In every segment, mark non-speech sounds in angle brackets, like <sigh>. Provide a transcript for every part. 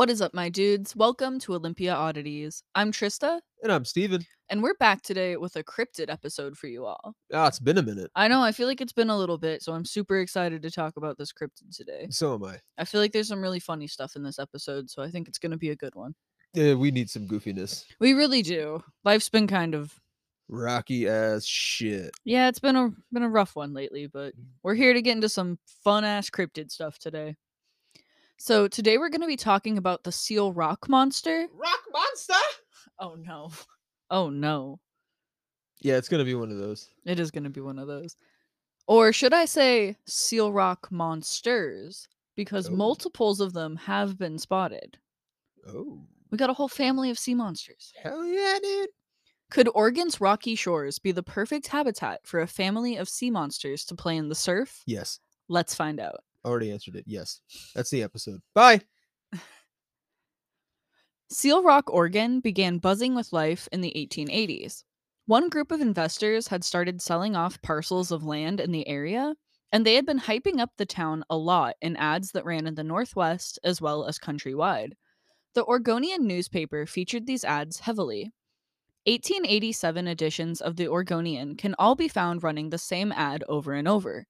What is up, my dudes? Welcome to Olympia Oddities. I'm Trista, And I'm Steven. and we're back today with a cryptid episode for you all. Ah, it's been a minute. I know, I feel like it's been a little bit, so I'm super excited to talk about this cryptid today. So am I. I feel like there's some really funny stuff in this episode, so I think it's going to be a good one. Yeah, we need some goofiness. We really do. Life's been kind of Rocky ass shit. yeah, it's been a been a rough one lately, but we're here to get into some fun ass cryptid stuff today. So today we're going to be talking about the seal rock monster. Rock monster? Oh no. Oh no. Yeah, it's gonna be one of those. It is going to be one of those. Or should I say seal rock monsters? Because Oh. multiples of them have been spotted. Oh. We got a whole family of sea monsters. Hell yeah, dude. Could Oregon's rocky shores be the perfect habitat for a family of sea monsters to play in the surf? Yes. Let's find out. Already answered it. Yes. That's the episode. Bye. Seal Rock, Oregon began buzzing with life in the 1880s. One group of investors had started selling off parcels of land in the area, and they had been hyping up the town a lot in ads that ran in the Northwest as well as countrywide. The Oregonian newspaper featured these ads heavily. 1887 editions of the Oregonian can all be found running the same ad over and over.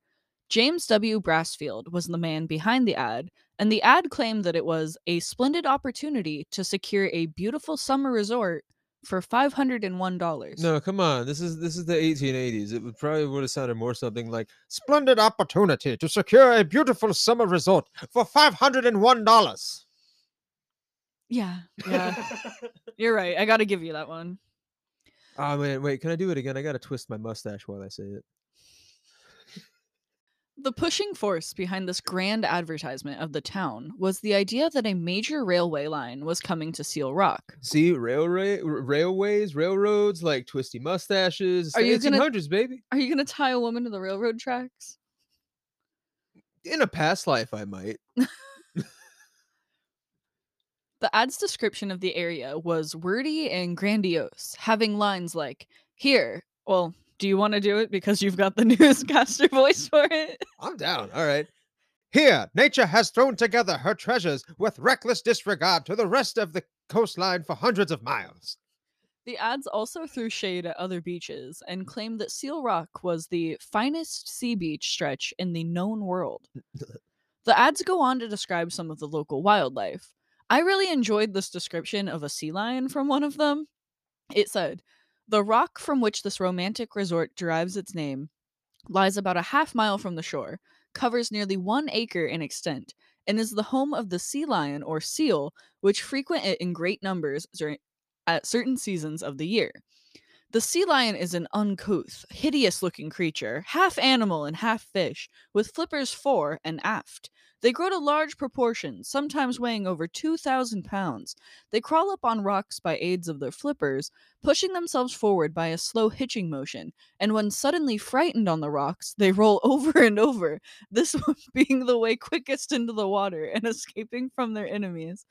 James W. Brassfield was the man behind the ad, and the ad claimed that it was a splendid opportunity to secure a beautiful summer resort for $501. No, come on. This is this is the 1880s. It would probably would have sounded more something like splendid opportunity to secure a beautiful summer resort for five hundred and one dollars. Yeah, yeah. <laughs> You're right. I got to give you that one. Oh man, wait, can I do it again? I gotta twist my mustache while I say it. The pushing force behind this grand advertisement of the town was the idea that a major railway line was coming to Seal Rock. See, railway, r- railways, railroads, like twisty mustaches. Are you gonna- 1800s, baby. Are you going to tie a woman to the railroad tracks? In a past life, I might. <laughs> The ad's description of the area was wordy and grandiose, having lines like, Here, well, do you want to do it because you've got the <laughs> newscaster voice for it? I'm down. All right. Here, nature has thrown together her treasures with reckless disregard to the rest of the coastline for hundreds of miles. The ads also threw shade at other beaches and claimed that Seal Rock was the finest sea beach stretch in the known world. <laughs> the ads go on to describe some of the local wildlife. I really enjoyed this description of a sea lion from one of them. It said, The rock from which this romantic resort derives its name lies about a half mile from the shore, covers nearly one acre in extent, and is the home of the sea lion or seal, which frequent it in great numbers during at certain seasons of the year. The sea lion is an uncouth, hideous looking creature, half animal and half fish, with flippers fore and aft. They grow to large proportions, sometimes weighing over 2,000 pounds. They crawl up on rocks by aids of their flippers, pushing themselves forward by a slow hitching motion, and when suddenly frightened on the rocks, they roll <laughs> over and over, this <laughs> being the way quickest into the water and escaping from their enemies.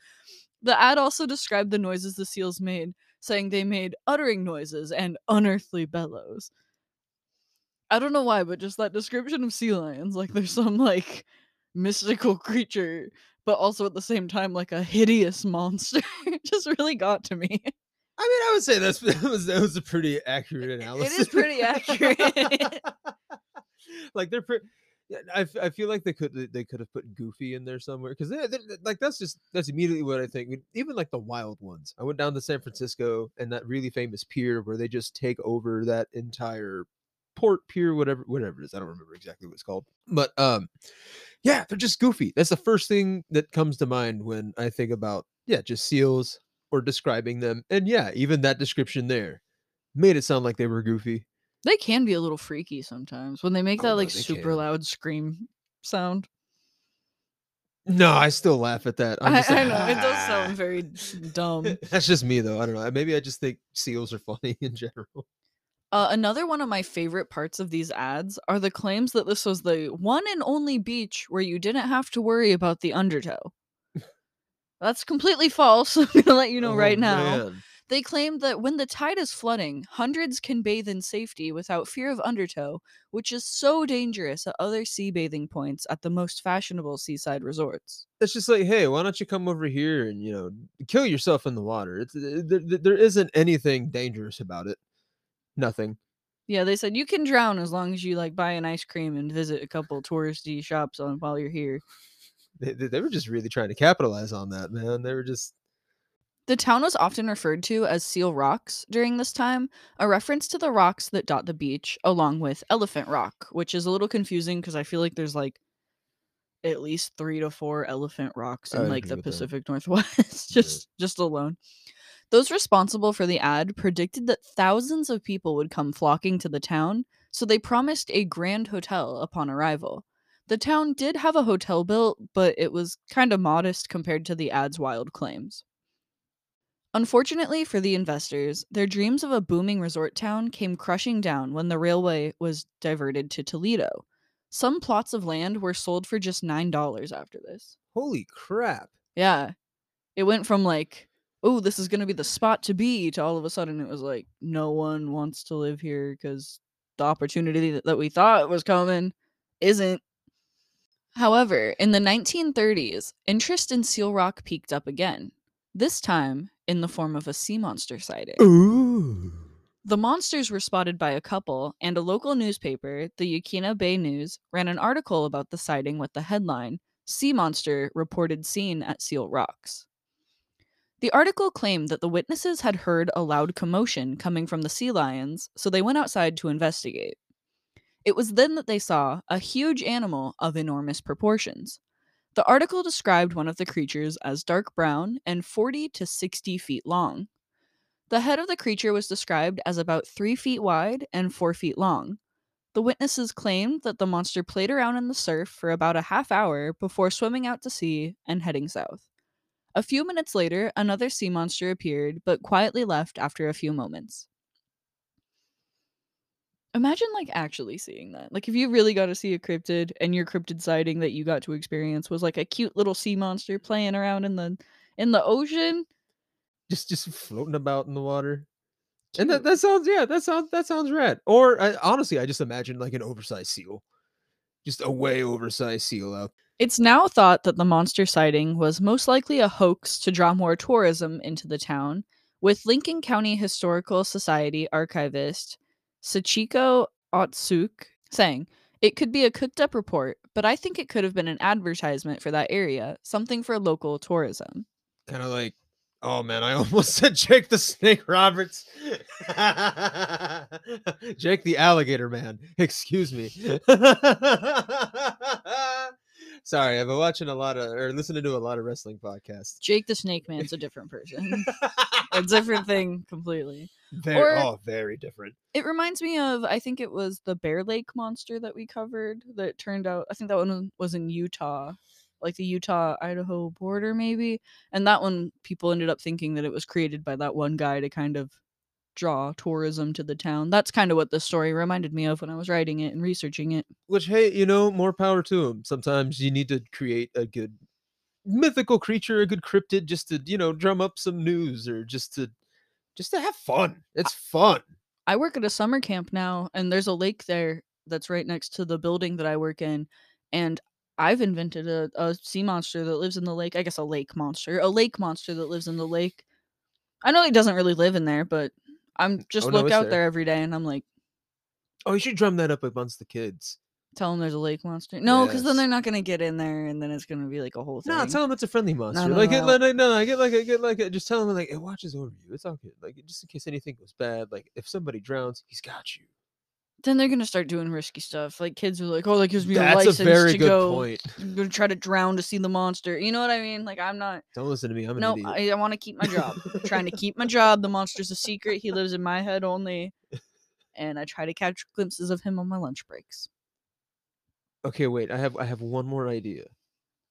The ad also described the noises the seals made, saying they made uttering noises and unearthly bellows. I don't know why, but just that description of sea lions, like there's some like mystical creature, but also at the same time like a hideous monster, <laughs> just really got to me. I mean, I would say that's <laughs> that was that was a pretty accurate analysis. It is pretty accurate. <laughs> like they're pretty. Yeah, I, f- I feel like they could they could have put Goofy in there somewhere because like that's just that's immediately what I think. Even like the wild ones. I went down to San Francisco and that really famous pier where they just take over that entire port pier, whatever whatever it is. I don't remember exactly what it's called, but um, yeah, they're just goofy. That's the first thing that comes to mind when I think about yeah, just seals or describing them. And yeah, even that description there made it sound like they were goofy. They can be a little freaky sometimes when they make Oh, that no, like they super can. loud scream sound. No, I still laugh at that. I'm I, just I know it does "Ah." sound very dumb. <laughs> That's just me though. I don't know. Maybe I just think seals are funny <laughs> in general. Uh, another one of my favorite parts of these ads are the claims that this was the one and only beach where you didn't have to worry about the undertow. <laughs> That's completely false. I'm gonna let you know Oh, right now. man. They claim that when the tide is flooding, hundreds can bathe in safety without fear of undertow, which is so dangerous at other sea bathing points at the most fashionable seaside resorts. It's just like, hey, why don't you come over here and you know kill yourself in the water? It's uh, there, there- isn't anything dangerous about it. Nothing. Yeah, they said you can drown as long as you like buy an ice cream and visit a couple touristy shops on while you're here. They, they were just really trying to capitalize on that, man. They were just The town was often referred to as Seal Rocks during this time, a reference to the rocks that dot the beach, along with Elephant Rock, which is a little confusing because I feel like there's like at least three to four elephant rocks in would like the with that. Pacific Northwest, <laughs> just just alone. Those responsible for the ad predicted that thousands of people would come flocking to the town, so they promised a grand hotel upon arrival. The town did have a hotel built, but it was kind of modest compared to the ad's wild claims. Unfortunately for the investors, their dreams of a booming resort town came crushing down when the railway was diverted to Toledo. Some plots of land were sold for just $9 after this. holy crap. Yeah. It went from like, oh, this is going to be the spot to be to all of a sudden it was like, no one wants to live here because the opportunity that, that we thought was coming isn't. However, in the 1930s, interest in Seal Rock peaked up again, this time in the form of a sea monster sighting. Ooh. The monsters were spotted by a couple, and a local newspaper, the Yaquina Bay News, ran an article about the sighting with the headline Sea Monster Reported Seen at Seal Rocks. The article claimed that the witnesses had heard a loud commotion coming from the sea lions, so they went outside to investigate. It was then that they saw a huge animal of enormous proportions. The article described one of the creatures as dark brown and 40 to 60 feet long. The head of the creature was described as about three feet wide and four feet long. The witnesses claimed that the monster played around in the surf for about a half hour before swimming out to sea and heading south. A few minutes later, another sea monster appeared, but quietly left after a few moments. Imagine like actually seeing that. Like if you really got to see a cryptid and your cryptid sighting that you got to experience was like a cute little sea monster playing around in the in the ocean. Just just floating about in the water. And that, that sounds yeah, that sounds that sounds rad. Or I, honestly, I just imagine like an oversized seal. Just a way oversized seal out. It's now thought that the monster sighting was most likely a hoax to draw more tourism into the town, with Lincoln County Historical Society archivist Sachiko Otsuk saying, It could be a cooked up report, but I think it could have been an advertisement for that area, something for local tourism. Kind of like, oh man, I <laughs> almost said Jake the Snake Roberts. <laughs> Jake the Alligator Man. <laughs> Excuse me. Sorry, I've been watching a lot of or listening to a lot of wrestling podcasts. Jake the Snake Man's a different person, <laughs> a different thing completely. Very, Or- oh, very different. It reminds me of I think it was the Bear Lake monster that we covered that turned out I think that one was in Utah, like the Utah Idaho border maybe. And that one people ended up thinking that it was created by that one guy to kind of draw tourism to the town. That's kind of what the story reminded me of when I was writing it and researching it. Which, hey, you know, more power to him. Sometimes you need to create a good mythical creature, a good cryptid, just to you know drum up some news or just to just to have fun. It's fun. I work at a summer camp now and there's a lake there that's right next to the building that I work in and I've invented a, a sea monster that lives in the lake. I guess a lake monster. A lake monster that lives in the lake. I know he doesn't really live in there, but I'm just Oh, no, look out there. there every day and I'm like, Oh, you should drum that up amongst the kids. tell them there's a lake monster. No, because then they're not gonna get in there and then it's gonna be like a whole thing. No, tell them it's a friendly monster. no, like, it, no. no, no, I get like, I get like, just tell them like, it watches over you. It's all good. Like, just in case anything goes bad. Like, if somebody drowns, he's got you. Then they're gonna start doing risky stuff. Like kids are like, oh, that gives me a That's license a very to good go. point. I'm gonna try to drown to see the monster. You know what I mean? Like I'm not. Don't listen to me. I'm No. I, I want to keep my job. trying to keep my job. The monster's a secret. He lives in my head only. And I try to catch glimpses of him on my lunch breaks. Okay, wait. I have, I have one more idea.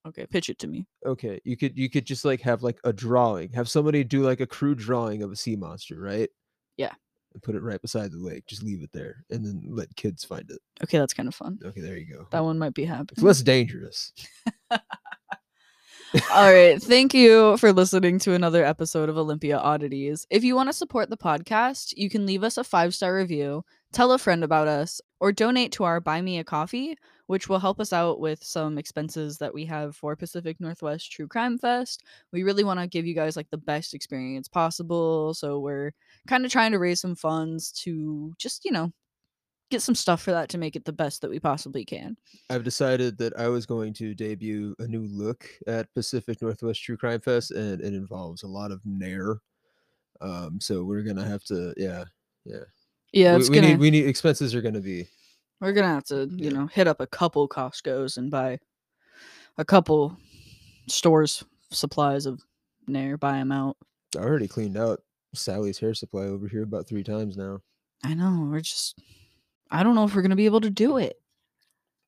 Okay, pitch it to me. Okay, you could, you could just like have like a drawing. Have somebody do like a crude drawing of a sea monster, right? Yeah. And put it right beside the lake. Just leave it there, and then let kids find it. Okay, that's kind of fun. Okay, there you go. That one might be happy. It's less dangerous. <laughs> All right. Thank you for listening to another episode of Olympia Oddities. If you want to support the podcast, you can leave us a five star review, tell a friend about us, or donate to our Buy Me a Coffee, which will help us out with some expenses that we have for Pacific Northwest True Crime Fest. We really want to give you guys like the best experience possible. So we're kind of trying to raise some funds to just, you know, get some stuff for that to make it the best that we possibly can. I've decided that I was going to debut a new look at Pacific Northwest True Crime Fest, and it involves a lot of nair. Um, so we're gonna have to, yeah, yeah, Yeah, we, we gonna need we need expenses are gonna be we're gonna have to, you Yeah. know, hit up a couple Costco's and buy a couple stores supplies of Nair, buy them out. I already cleaned out Sally's hair supply over here about three times now. I know, we're just I don't know if we're gonna be able to do it.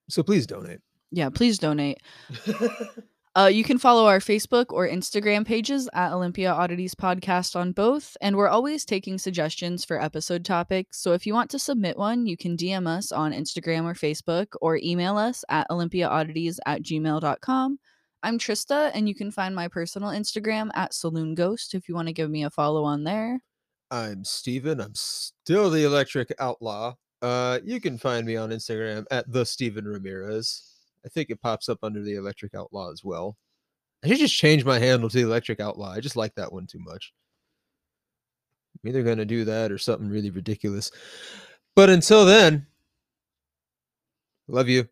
So please donate. Yeah, please donate. <laughs> Uh, you can follow our Facebook or Instagram pages at Olympia Oddities Podcast on both, and we're always taking suggestions for episode topics. So if you want to submit one, you can DM us on Instagram or Facebook or email us at olympiaoddities at gmail.com. I'm Trista, and you can find my personal Instagram at Saloon Ghost if you want to give me a follow on there. I'm Steven. I'm still the Electric Outlaw. Uh, you can find me on Instagram at the Steven Ramirez. I think it pops up under the Electric Outlaw as well. I should just change my handle to the Electric Outlaw. I just like that one too much. I'm either gonna do that or something really ridiculous. But until then, love you.